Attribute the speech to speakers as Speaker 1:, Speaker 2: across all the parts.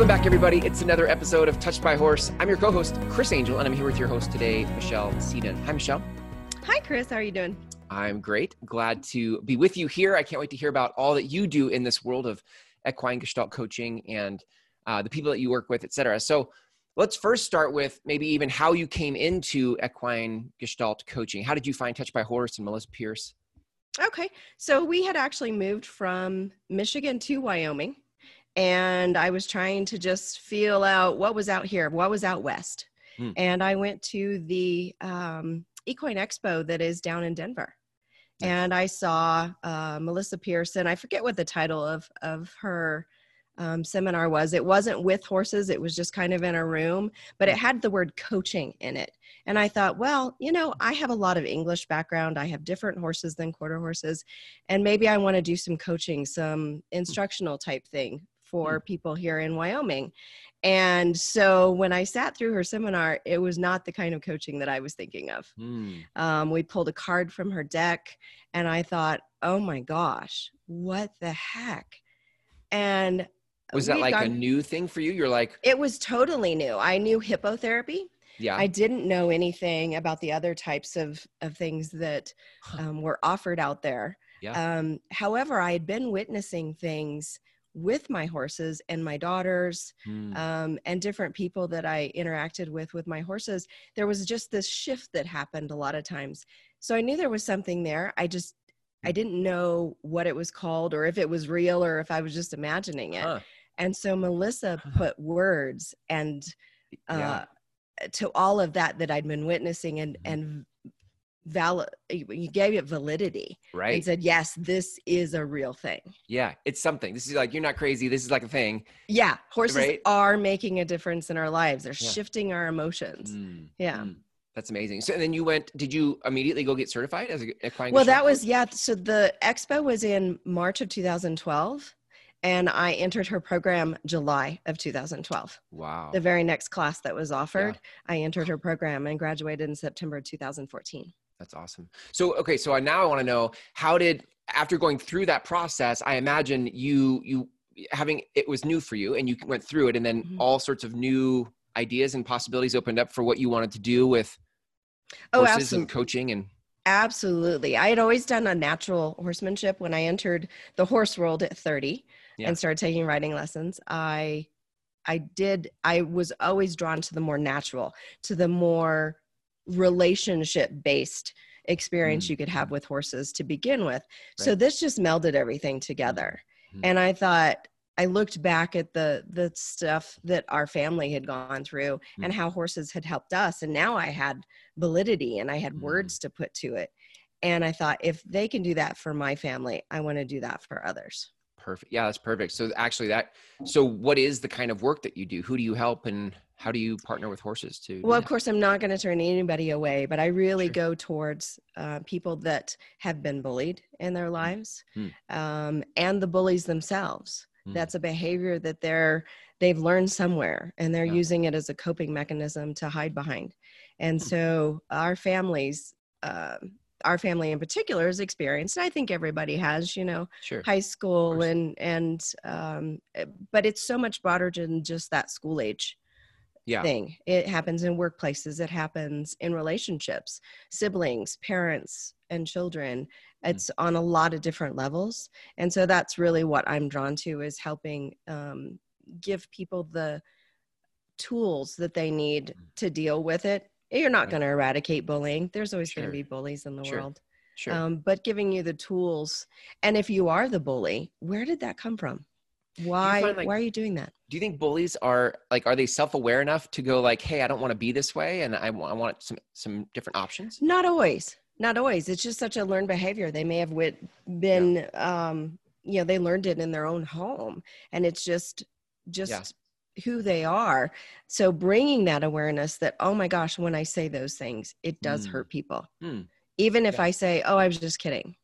Speaker 1: Welcome back, everybody. It's another episode of Touched by Horse. I'm your co host, Chris Angel, and I'm here with your host today, Michelle Sidun. Hi, Michelle.
Speaker 2: Hi, Chris. How are you doing?
Speaker 1: I'm great. Glad to be with you here. I can't wait to hear about all that you do in this world of equine gestalt coaching and uh, the people that you work with, et cetera. So let's first start with maybe even how you came into equine gestalt coaching. How did you find Touched by Horse and Melissa Pearce?
Speaker 2: Okay. So we had actually moved from Michigan to Wyoming and I was trying to just feel out what was out here, what was out west. Hmm. And I went to the um, Equine Expo that is down in Denver. Nice. And I saw uh, Melissa Pearson. I forget what the title of, of her um, seminar was. It wasn't with horses, it was just kind of in a room, but it hmm. had the word coaching in it. And I thought, well, you know, I have a lot of English background. I have different horses than quarter horses. And maybe I want to do some coaching, some hmm. instructional type thing for mm. people here in Wyoming. And so when I sat through her seminar, it was not the kind of coaching that I was thinking of. Mm. Um, we pulled a card from her deck, and I thought, oh my gosh, what the heck? And
Speaker 1: was that like a new thing for you? You're like,
Speaker 2: it was totally new. I knew hippotherapy. Yeah. I didn't know anything about the other types of, of things that um, were offered out there. Yeah. Um, however, I had been witnessing things with my horses and my daughters mm. um, and different people that I interacted with with my horses, there was just this shift that happened a lot of times. So I knew there was something there. I just I hmm. didn't know what it was called or if it was real or if I was just imagining it. Huh. And so Melissa put words and uh, yeah. to all of that that I'd been witnessing and mm-hmm. and valid you gave it validity
Speaker 1: right
Speaker 2: and said yes this is a real thing
Speaker 1: yeah it's something this is like you're not crazy this is like a thing
Speaker 2: yeah horses right? are making a difference in our lives they're yeah. shifting our emotions mm. yeah mm.
Speaker 1: That's amazing. So then you went, did you immediately go get certified as a equine?
Speaker 2: Well, that was, yeah. So the expo was in March of 2012 and I entered her program July of 2012.
Speaker 1: Wow.
Speaker 2: The very next class that was offered, yeah. I entered her program and graduated in September 2014.
Speaker 1: That's awesome. So okay, so now I want to know how did after going through that process, I imagine you you having it was new for you and you went through it and then mm-hmm. all sorts of new ideas and possibilities opened up for what you wanted to do with oh, horses and coaching and
Speaker 2: Absolutely. I had always done a natural horsemanship when I entered the horse world at 30 yeah. and started taking riding lessons. I I did I was always drawn to the more natural, to the more relationship based experience mm-hmm. you could have with horses to begin with. Right. So this just melded everything together. Mm-hmm. And I thought I looked back at the the stuff that our family had gone through mm-hmm. and how horses had helped us and now I had validity and I had mm-hmm. words to put to it. And I thought if they can do that for my family, I want to do that for others.
Speaker 1: Perfect. Yeah, that's perfect. So actually that so what is the kind of work that you do? Who do you help and how do you partner with horses too?
Speaker 2: Well, of course, I'm not going to turn anybody away, but I really sure. go towards uh, people that have been bullied in their mm. lives mm. um, and the bullies themselves. Mm. That's a behavior that they're they've learned somewhere and they're yeah. using it as a coping mechanism to hide behind. And mm. so our families. Uh, our family in particular has experienced i think everybody has you know
Speaker 1: sure.
Speaker 2: high school and and um, eh, but it's so much broader than just that school age yeah. thing. It happens in workplaces, it happens in relationships, siblings, parents, and children. Mm. It's mm. on a lot of different levels. And so that's really what I'm drawn to is helping um, give people the tools that they need mm. to deal with it. You're not going to eradicate bullying. There's always sure. going to be bullies in the
Speaker 1: sure.
Speaker 2: world.
Speaker 1: Sure. Um,
Speaker 2: but giving you the tools. And if you are the bully, where did that come from? Why? Find, like, why are you doing that?
Speaker 1: Do you think bullies are like are they self aware enough to go like, hey, I don't want to be this way, and I want I want some some different options?
Speaker 2: Not always. Not always. It's just such a learned behavior. They may have wit- been, yeah. um, you know, they learned it in their own home, and it's just just. Yeah who they are. So bringing that awareness that, oh my gosh, when I say those things, it does mm. hurt people. Mm. Even if yeah. I say, oh, I was just kidding,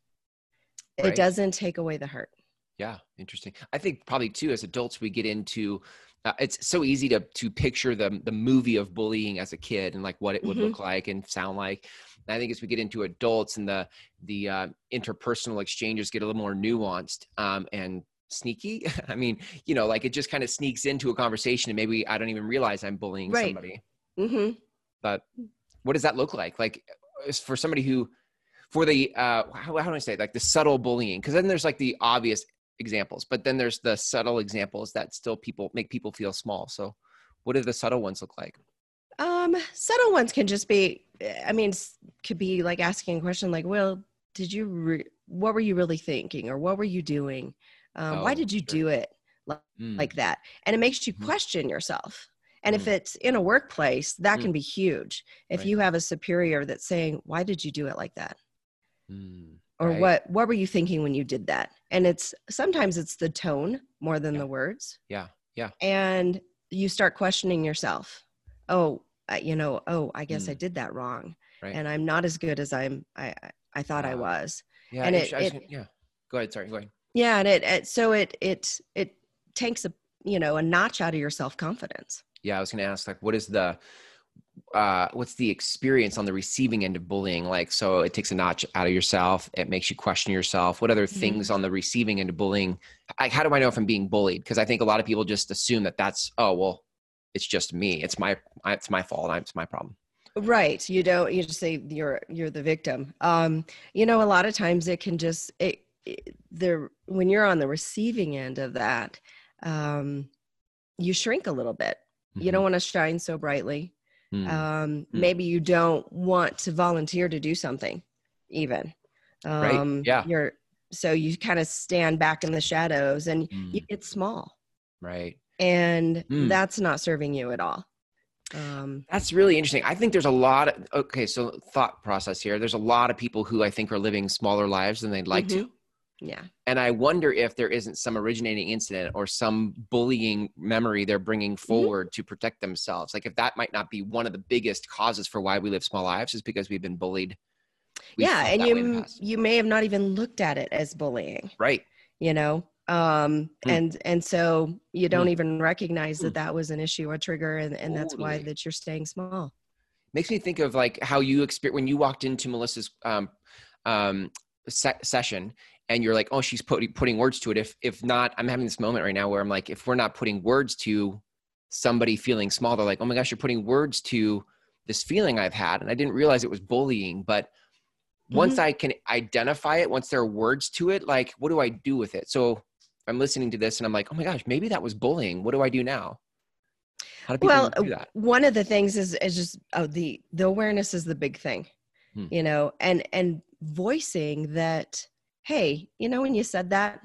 Speaker 2: right. it doesn't take away the hurt.
Speaker 1: Yeah, interesting. I think probably too as adults we get into uh, it's so easy to to picture the the movie of bullying as a kid and like what it would mm-hmm. look like and sound like. And I think as we get into adults and the the uh, interpersonal exchanges get a little more nuanced um, and sneaky i mean you know like it just kind of sneaks into a conversation and maybe i don't even realize i'm bullying
Speaker 2: Right.
Speaker 1: somebody
Speaker 2: hmm
Speaker 1: but what does that look like like for somebody who for the uh how, how do i say it? like the subtle bullying because then there's like the obvious examples but then there's the subtle examples that still people make people feel small so what do the subtle ones look like
Speaker 2: Um, subtle ones can just be, I mean, could be like asking a question like, well, did you, re- what were you really thinking? Or what were you doing? Um, why
Speaker 1: Oh,
Speaker 2: did you
Speaker 1: sure.
Speaker 2: do it
Speaker 1: Mm,
Speaker 2: like that? And it makes you
Speaker 1: Mhm.
Speaker 2: question yourself. And if
Speaker 1: Mm.
Speaker 2: it's in a workplace, that
Speaker 1: Mm.
Speaker 2: can be huge. If
Speaker 1: Right.
Speaker 2: you have a superior that's saying, why did you do it like that?
Speaker 1: mm,
Speaker 2: Or
Speaker 1: right.
Speaker 2: what, what were you thinking when you did that? And it's sometimes it's the tone more than
Speaker 1: Yeah.
Speaker 2: the words.
Speaker 1: yeah yeah
Speaker 2: And you start questioning yourself. Oh, you know, oh, I guess I
Speaker 1: Mm.
Speaker 2: did that wrong.
Speaker 1: Right.
Speaker 2: and I'm not as good as I'm I I- thought I
Speaker 1: Ah.
Speaker 2: was.
Speaker 1: yeah
Speaker 2: and it- it-
Speaker 1: yeah go ahead sorry go ahead
Speaker 2: Yeah, and it, it so it it it takes a you know a notch out of your self confidence.
Speaker 1: yeah i was going to ask like what is the uh what's the experience on the receiving end of bullying like so it takes a notch out of yourself it makes you question yourself what other
Speaker 2: Mhm.
Speaker 1: things on the receiving end of bullying like how do i know if i'm being bullied because i think a lot of people just assume that that's oh well it's just me it's my it's my fault it's my problem
Speaker 2: Right. You don't you just say you're you're the victim. Um, you know, a lot of times it can just it the when you're on the receiving end of that, um, you shrink a little bit. You don't want to shine so brightly.
Speaker 1: Mhm.
Speaker 2: um,
Speaker 1: Mm.
Speaker 2: maybe you don't want to volunteer to do something even
Speaker 1: Right,
Speaker 2: um,
Speaker 1: yeah.
Speaker 2: you're so you kind of stand back in the shadows and you
Speaker 1: Mm,
Speaker 2: get small
Speaker 1: right
Speaker 2: and
Speaker 1: Mm.
Speaker 2: that's not serving you at all um,
Speaker 1: That's really interesting. I think there's a lot of okay, so thought process here. There's a lot of people who I think are living smaller lives than they'd like to.
Speaker 2: Yeah
Speaker 1: And I wonder if there isn't some originating incident or some bullying memory they're bringing
Speaker 2: Mm-hmm.
Speaker 1: forward to protect themselves. Like if that might not be one of the biggest causes for why we live small lives is because we've been bullied. We
Speaker 2: yeah and
Speaker 1: that way in the
Speaker 2: you you may have not even looked at it as bullying
Speaker 1: right.
Speaker 2: you know um
Speaker 1: Hmm.
Speaker 2: and and so you don't even recognize that
Speaker 1: Hmm.
Speaker 2: that was an issue or trigger and, and that's why that you're staying small
Speaker 1: makes me think of like how you experience when you walked into Melissa's um, um, se- session and you're like, oh, she's putting putting words to it. If if not, I'm having this moment right now where I'm like, if we're not putting words to somebody feeling small, they're like, oh my gosh, you're putting words to this feeling I've had, and I didn't realize it was bullying. But once I can identify it, once there are words to it, like, what do I do with it? So I'm listening to this and I'm like, oh my gosh, maybe that was bullying. What do I do now? How do people
Speaker 2: well
Speaker 1: do that?
Speaker 2: one of the things is is just oh the the awareness is the big thing
Speaker 1: Hmm.
Speaker 2: you know and and voicing that hey you know when you said that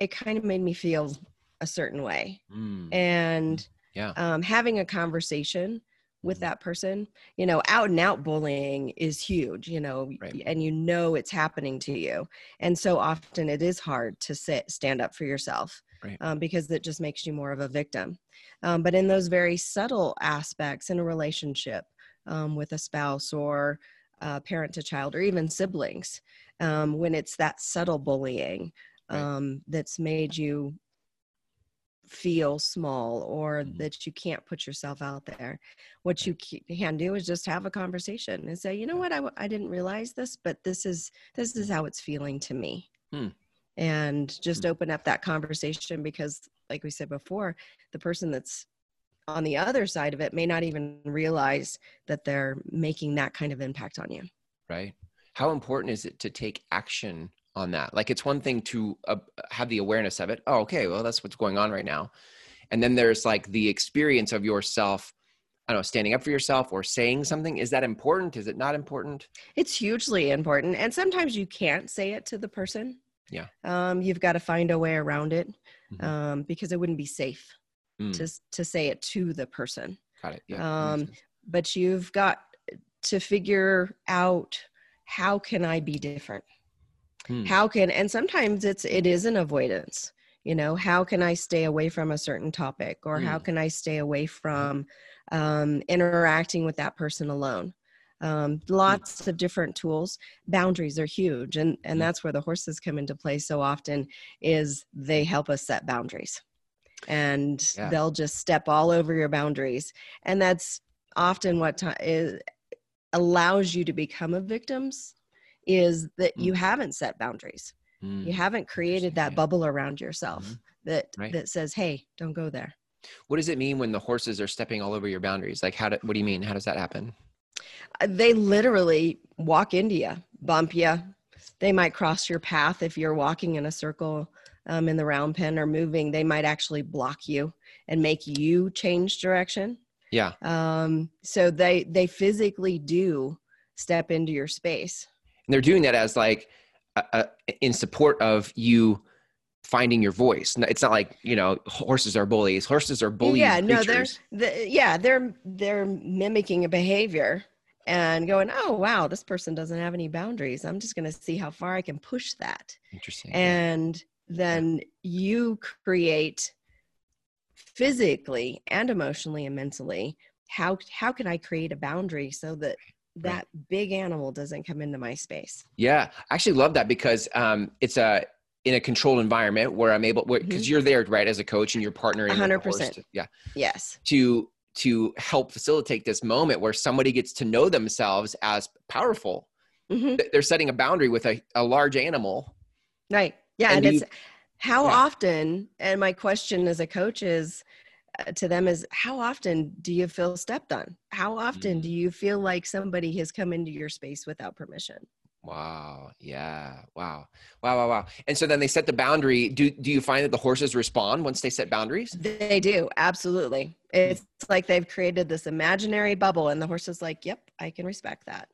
Speaker 2: it kind of made me feel a certain way
Speaker 1: Mm,
Speaker 2: and
Speaker 1: yeah.
Speaker 2: um, having a conversation with
Speaker 1: Mhm.
Speaker 2: that person you know out and out bullying is huge you know
Speaker 1: Right.
Speaker 2: and you know it's happening to you and so often it is hard to sit stand up for yourself
Speaker 1: Right.
Speaker 2: um, because it just makes you more of a victim um, but in those very subtle aspects in a relationship um, with a spouse or uh, parent to child or even siblings um, when it's that subtle bullying um, that's made you feel small or
Speaker 1: Mhm.
Speaker 2: that you can't put yourself out there. What you can do is just have a conversation and say you know what? I didn't realize this but this is this is how it's feeling to me.
Speaker 1: Hmm.
Speaker 2: and just
Speaker 1: Hmm.
Speaker 2: open up that conversation because like we said before the person that's on the other side of it may not even realize that they're making that kind of impact on you.
Speaker 1: Right how important is it to take action on that? Like it's one thing to uh, have the awareness of it oh okay well that's what's going on right now. And then there's like the experience of yourself i don't know standing up for yourself or saying something. Is that important? Is it not important?
Speaker 2: It's hugely important and sometimes you can't say it to the person.
Speaker 1: Yeah.
Speaker 2: um, you've got to find a way around it
Speaker 1: Mhm.
Speaker 2: um, because it wouldn't be safe
Speaker 1: Mm,
Speaker 2: to to say it to the person.
Speaker 1: Got it. Yeah.
Speaker 2: Um, but you've got to figure out how can i be different
Speaker 1: Hmm.
Speaker 2: how can and sometimes it's it is an avoidance you know how can i stay away from a certain topic or how
Speaker 1: Hmm.
Speaker 2: can i stay away from um, interacting with that person alone um, lots of different tools boundaries are huge and and
Speaker 1: Hmm.
Speaker 2: that's where the horses come into play so often is they help us set boundaries and
Speaker 1: Yeah.
Speaker 2: they'll just step all over your boundaries and that's often what ti is, allows you to become a victims is that
Speaker 1: Hmm.
Speaker 2: you haven't set boundaries. Mm. you haven't created that bubble around yourself mm-hmm. that right. that says hey don't go there.
Speaker 1: What does it mean when the horses are stepping all over your boundaries? Like how do, what do you mean? How does that happen?
Speaker 2: Uh, they literally walk into you bump you they might cross your path if you're walking in a circle um, in the round pen or moving. They might actually block you and make you change direction
Speaker 1: yeah.
Speaker 2: Um, so they they physically do step into your space.
Speaker 1: And they're doing that as like in support of you finding your voice. It's not like you know horses are bullies. Horses are bullies
Speaker 2: yeah no they're the, yeah they're they're mimicking a behavior and going oh wow this person doesn't have any boundaries. I'm just going to see how far i can push that.
Speaker 1: Interesting
Speaker 2: and then you create physically and emotionally and mentally how how can i create a boundary so that that right. big animal doesn't come into my space
Speaker 1: yeah i actually love that because um, it's a in a controlled environment where i'm able because mm-hmm. you're there right as a coach and you're partnering
Speaker 2: 100%
Speaker 1: to, yeah
Speaker 2: yes
Speaker 1: to to help facilitate this moment where somebody gets to know themselves as powerful mm-hmm. they're setting a boundary with a, a large animal
Speaker 2: right yeah and, and it's how yeah. often and my question as a coach is to them is how often do you feel stepped on? How often mm. do you feel like somebody has come into your space without permission?
Speaker 1: Wow. Yeah. Wow. Wow wow wow. And so then they set the boundary. Do do you find that the horses respond once they set boundaries?
Speaker 2: They do. Absolutely. It's mm. like they've created this imaginary bubble and the horse is like yep i can respect that.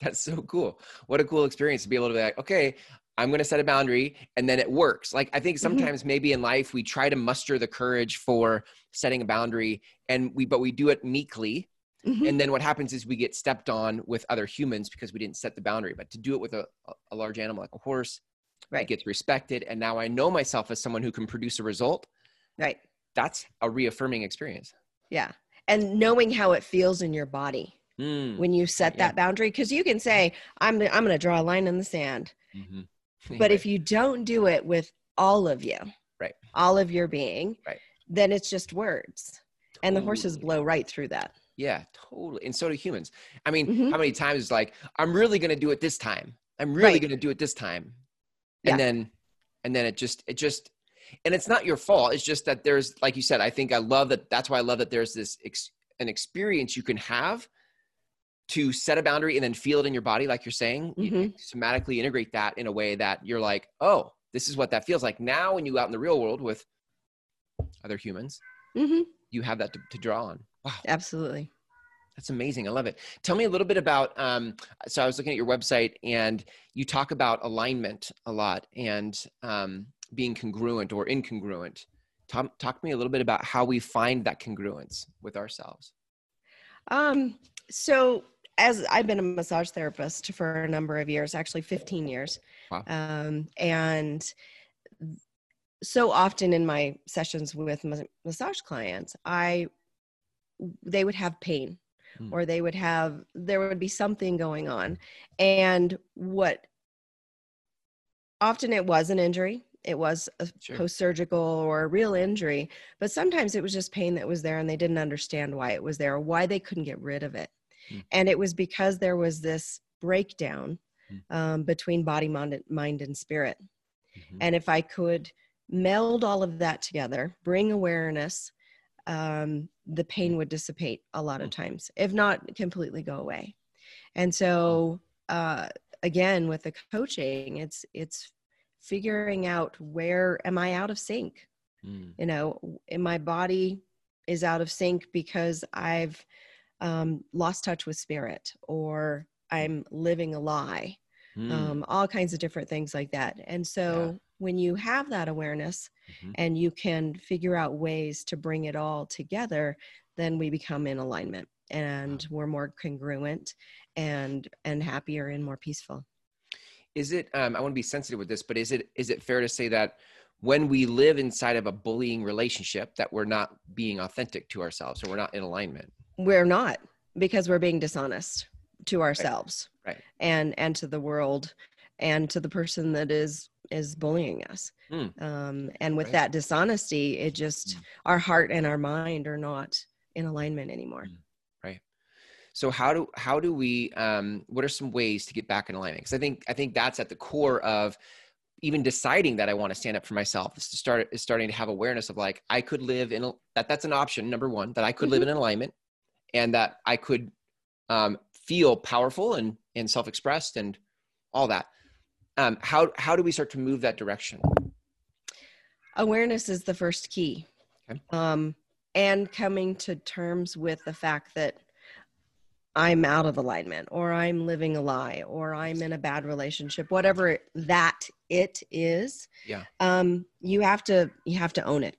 Speaker 1: That's so cool. What a cool experience to be able to be like okay I'm going to set a boundary and then it works. Like I think mm-hmm. sometimes mm-hmm. maybe in life we try to muster the courage for setting a boundary and we but we do it meekly. Mm-hmm. And then what happens is we get stepped on with other humans because we didn't set the boundary. But to do it with a, a large animal like a horse, right. it gets respected. And now I know myself as someone who can produce a result.
Speaker 2: Right.
Speaker 1: That's a reaffirming experience.
Speaker 2: Yeah. And knowing how it feels in your body. Mm. When you set yeah. that boundary, because you can say, "I'm I'm going to draw a line in the sand," mm-hmm but right. if you don't do it with all of you,
Speaker 1: right,
Speaker 2: all of your being,
Speaker 1: right,
Speaker 2: then it's just words, totally. and the horses blow right through that.
Speaker 1: Yeah, totally. And so do humans. I mean, mm-hmm. how many times is like I'm really going to do it this time. I'm really right. going to do it this time, and yeah. then, and then it just it just and it's not your fault it's just that there's like you said i think i love that that's why i love that there's this ex, an experience you can have to set a boundary and then feel it in your body, like you're saying, mm-hmm. you somatically integrate that in a way that you're like, oh, this is what that feels like. Now, when you go out in the real world with other humans, mm-hmm. you have that to, to, draw on. Wow.
Speaker 2: Absolutely.
Speaker 1: That's amazing. I love it. Tell me a little bit about. Um, so I was looking at your website, and you talk about alignment a lot and um, being congruent or incongruent. Talk, talk to me a little bit about how we find that congruence with ourselves.
Speaker 2: Um, so as I've been a massage therapist for a number of years, actually 15 years. Wow. Um, and so often in my sessions with massage clients, I they would have pain hmm. or they would have there would be something going on. And what often it was an injury it was a sure. post-surgical or a real injury but sometimes it was just pain that was there and they didn't understand why it was there or why they couldn't get rid of it Mm. And it was because there was this breakdown mm. um, between body, mind, mind and spirit. Mm-hmm. And if I could meld all of that together, bring awareness, um, the pain mm. would dissipate a lot of mm. times, if not completely go away. And so, uh, again, with the coaching, it's it's figuring out where am I out of sync. Mm. You know, in my body is out of sync because I've um, lost touch with spirit or I'm living a lie, mm. um, all kinds of different things like that. And so yeah. when you have that awareness mm-hmm. and you can figure out ways to bring it all together, then we become in alignment and we're more congruent and and happier and more peaceful.
Speaker 1: Is it? Um, I want to be sensitive with this, but is it is it fair to say that? When we live inside of a bullying relationship that we're not being authentic to ourselves or we're not in alignment
Speaker 2: we're not because we're being dishonest to ourselves
Speaker 1: right. right.
Speaker 2: and and to the world and to the person that is is bullying us mm. um, and with right. that dishonesty it just mm. our heart and our mind are not in alignment anymore mm.
Speaker 1: right so how do how do we um, what are some ways to get back in alignment because i think i think that's at the core of even deciding that I want to stand up for myself is to start is starting to have awareness of like I could live in a, that that's an option number one that I could mm-hmm. live in alignment and that I could um, feel powerful and and self expressed and all that. Um, how how do we start to move that direction?
Speaker 2: Awareness is the first key, okay. um, and coming to terms with the fact that I'm out of alignment or I'm living a lie or I'm in a bad relationship, whatever that it is.
Speaker 1: Yeah.
Speaker 2: Um, you have to you have to own it.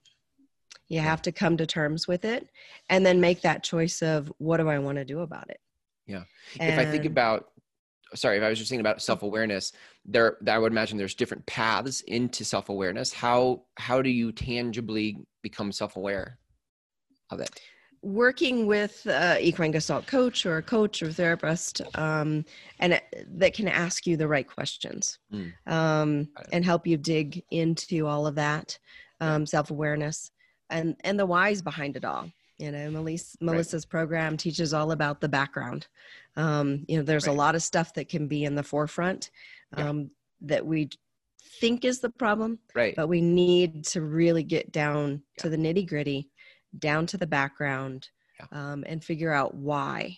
Speaker 2: You have to come to terms with it and then make that choice of what do I want to do about it.
Speaker 1: Yeah. And, if I think about sorry, if I was just thinking about self-awareness, there I would imagine there's different paths into self-awareness. How how do you tangibly become self-aware of it?
Speaker 2: Working with uh, equine gestalt coach or a coach or therapist um, and that can ask you the right questions mm. um, and help you dig into all of that um, self-awareness and and the whys behind it all you know Melissa, melissa's right. program teaches all about the background um, you know there's right. a lot of stuff that can be in the forefront yeah. Um, that we think is the problem
Speaker 1: right
Speaker 2: but we need to really get down yeah. to the nitty gritty down to the background yeah. um, and figure out why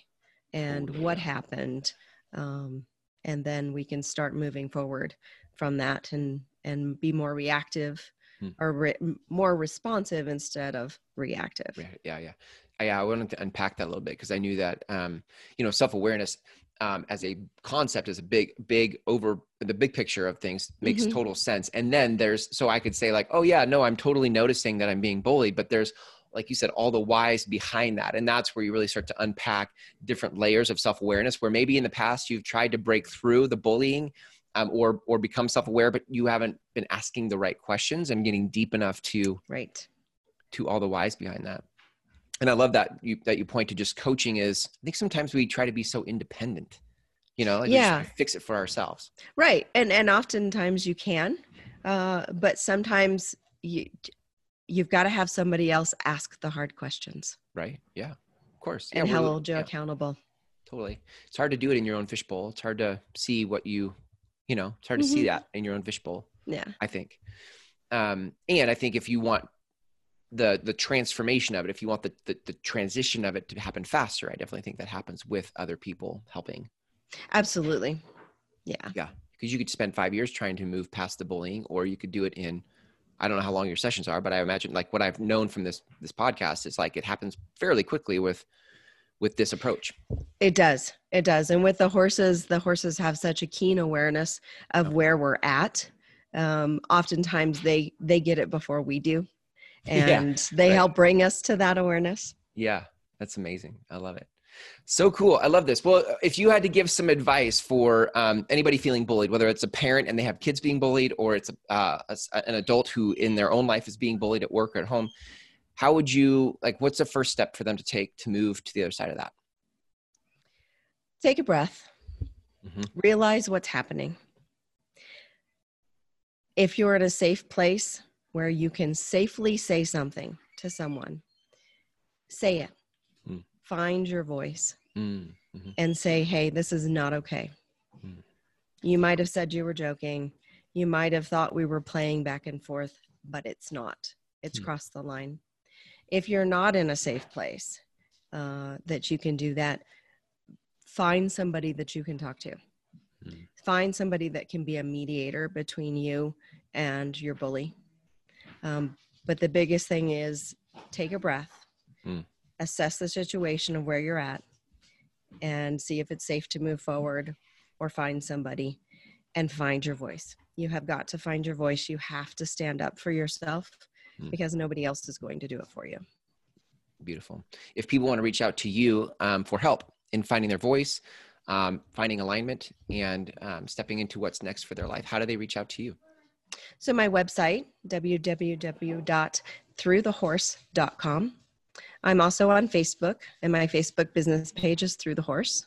Speaker 2: and what happened um, and then we can start moving forward from that and and be more reactive hmm. or re- more responsive instead of reactive
Speaker 1: yeah yeah yeah i wanted to unpack that a little bit because i knew that um, you know self-awareness um, as a concept is a big big over the big picture of things makes mm-hmm. total sense and then there's so i could say like oh yeah no i'm totally noticing that i'm being bullied but there's like you said, all the whys behind that. And that's where you really start to unpack different layers of self awareness, where maybe in the past you've tried to break through the bullying um, or, or become self aware, but you haven't been asking the right questions and getting deep enough to,
Speaker 2: right.
Speaker 1: to all the whys behind that. And I love that you, that you point to just coaching is, I think sometimes we try to be so independent, you know, like
Speaker 2: yeah.
Speaker 1: fix it for ourselves.
Speaker 2: Right. And, and oftentimes you can, uh, but sometimes you, you've got to have somebody else ask the hard questions.
Speaker 1: Right. Yeah. Of course.
Speaker 2: And yeah, hold you yeah. accountable.
Speaker 1: Totally. It's hard to do it in your own fishbowl. It's hard to see what you, you know, it's hard mm-hmm. to see mm-hmm. that in your own fishbowl.
Speaker 2: Yeah.
Speaker 1: I think. Um, and I think if you want the the transformation of it, if you want the, the the transition of it to happen faster, I definitely think that happens with other people helping.
Speaker 2: Absolutely. Yeah.
Speaker 1: Yeah. Because you could spend five years trying to move past the bullying, or you could do it in I don't know how long your sessions are, but I imagine like what I've known from this this podcast is like it happens fairly quickly with with this approach.
Speaker 2: It does. It does. And with the horses, the horses have such a keen awareness of where we're at. Um, oftentimes they they get it before we do. And yeah, they right. help bring us to that awareness.
Speaker 1: Yeah. That's amazing. I love it. So cool. I love this. Well, if you had to give some advice for um, anybody feeling bullied, whether it's a parent and they have kids being bullied, or it's uh, a, an adult who in their own life is being bullied at work or at home, how would you like? What's the first step for them to take to move to the other side of that?
Speaker 2: Take a breath. Mm-hmm. Realize what's happening. If you're in a safe place where you can safely say something to someone, say it find your voice mm, mm-hmm. and say, hey, this is not okay. Mm. You might have said you were joking. You might have thought we were playing back and forth, but it's not. It's mm. crossed the line. If you're not in a safe place uh, that you can do that, find somebody that you can talk to. Mm. Find somebody that can be a mediator between you and your bully. Um, but the biggest thing is take a breath mm assess the situation of where you're at and see if it's safe to move forward or find somebody and find your voice. You have got to find your voice. You have to stand up for yourself mm. because nobody else is going to do it for you.
Speaker 1: Beautiful. If people want to reach out to you um, for help in finding their voice, um, finding alignment, and um, stepping into what's next for their life, how do they reach out to you?
Speaker 2: So, my website, www.throughthehorse.com I'm also on Facebook, and my Facebook business page is Through the Horse.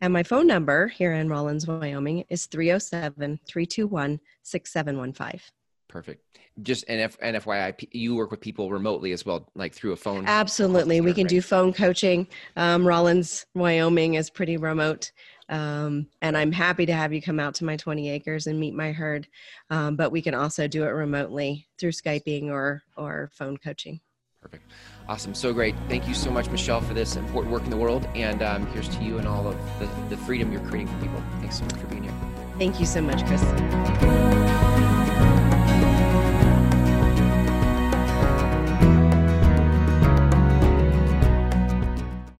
Speaker 2: And my phone number here in Rawlins, Wyoming is 307 321 6715.
Speaker 1: Perfect. Just and, F, and FYI, you work with people remotely as well, like through a phone.
Speaker 2: Absolutely. We can right? do phone coaching. Um, Rawlins, Wyoming is pretty remote. Um, and I'm happy to have you come out to my 20 acres and meet my herd. Um, but we can also do it remotely through Skyping or, or phone coaching.
Speaker 1: Perfect. Awesome. So great. Thank you so much, Michelle, for this important work in the world. And um, here's to you and all of the, the freedom you're creating for people. Thanks so much for being here.
Speaker 2: Thank you so much, Chris.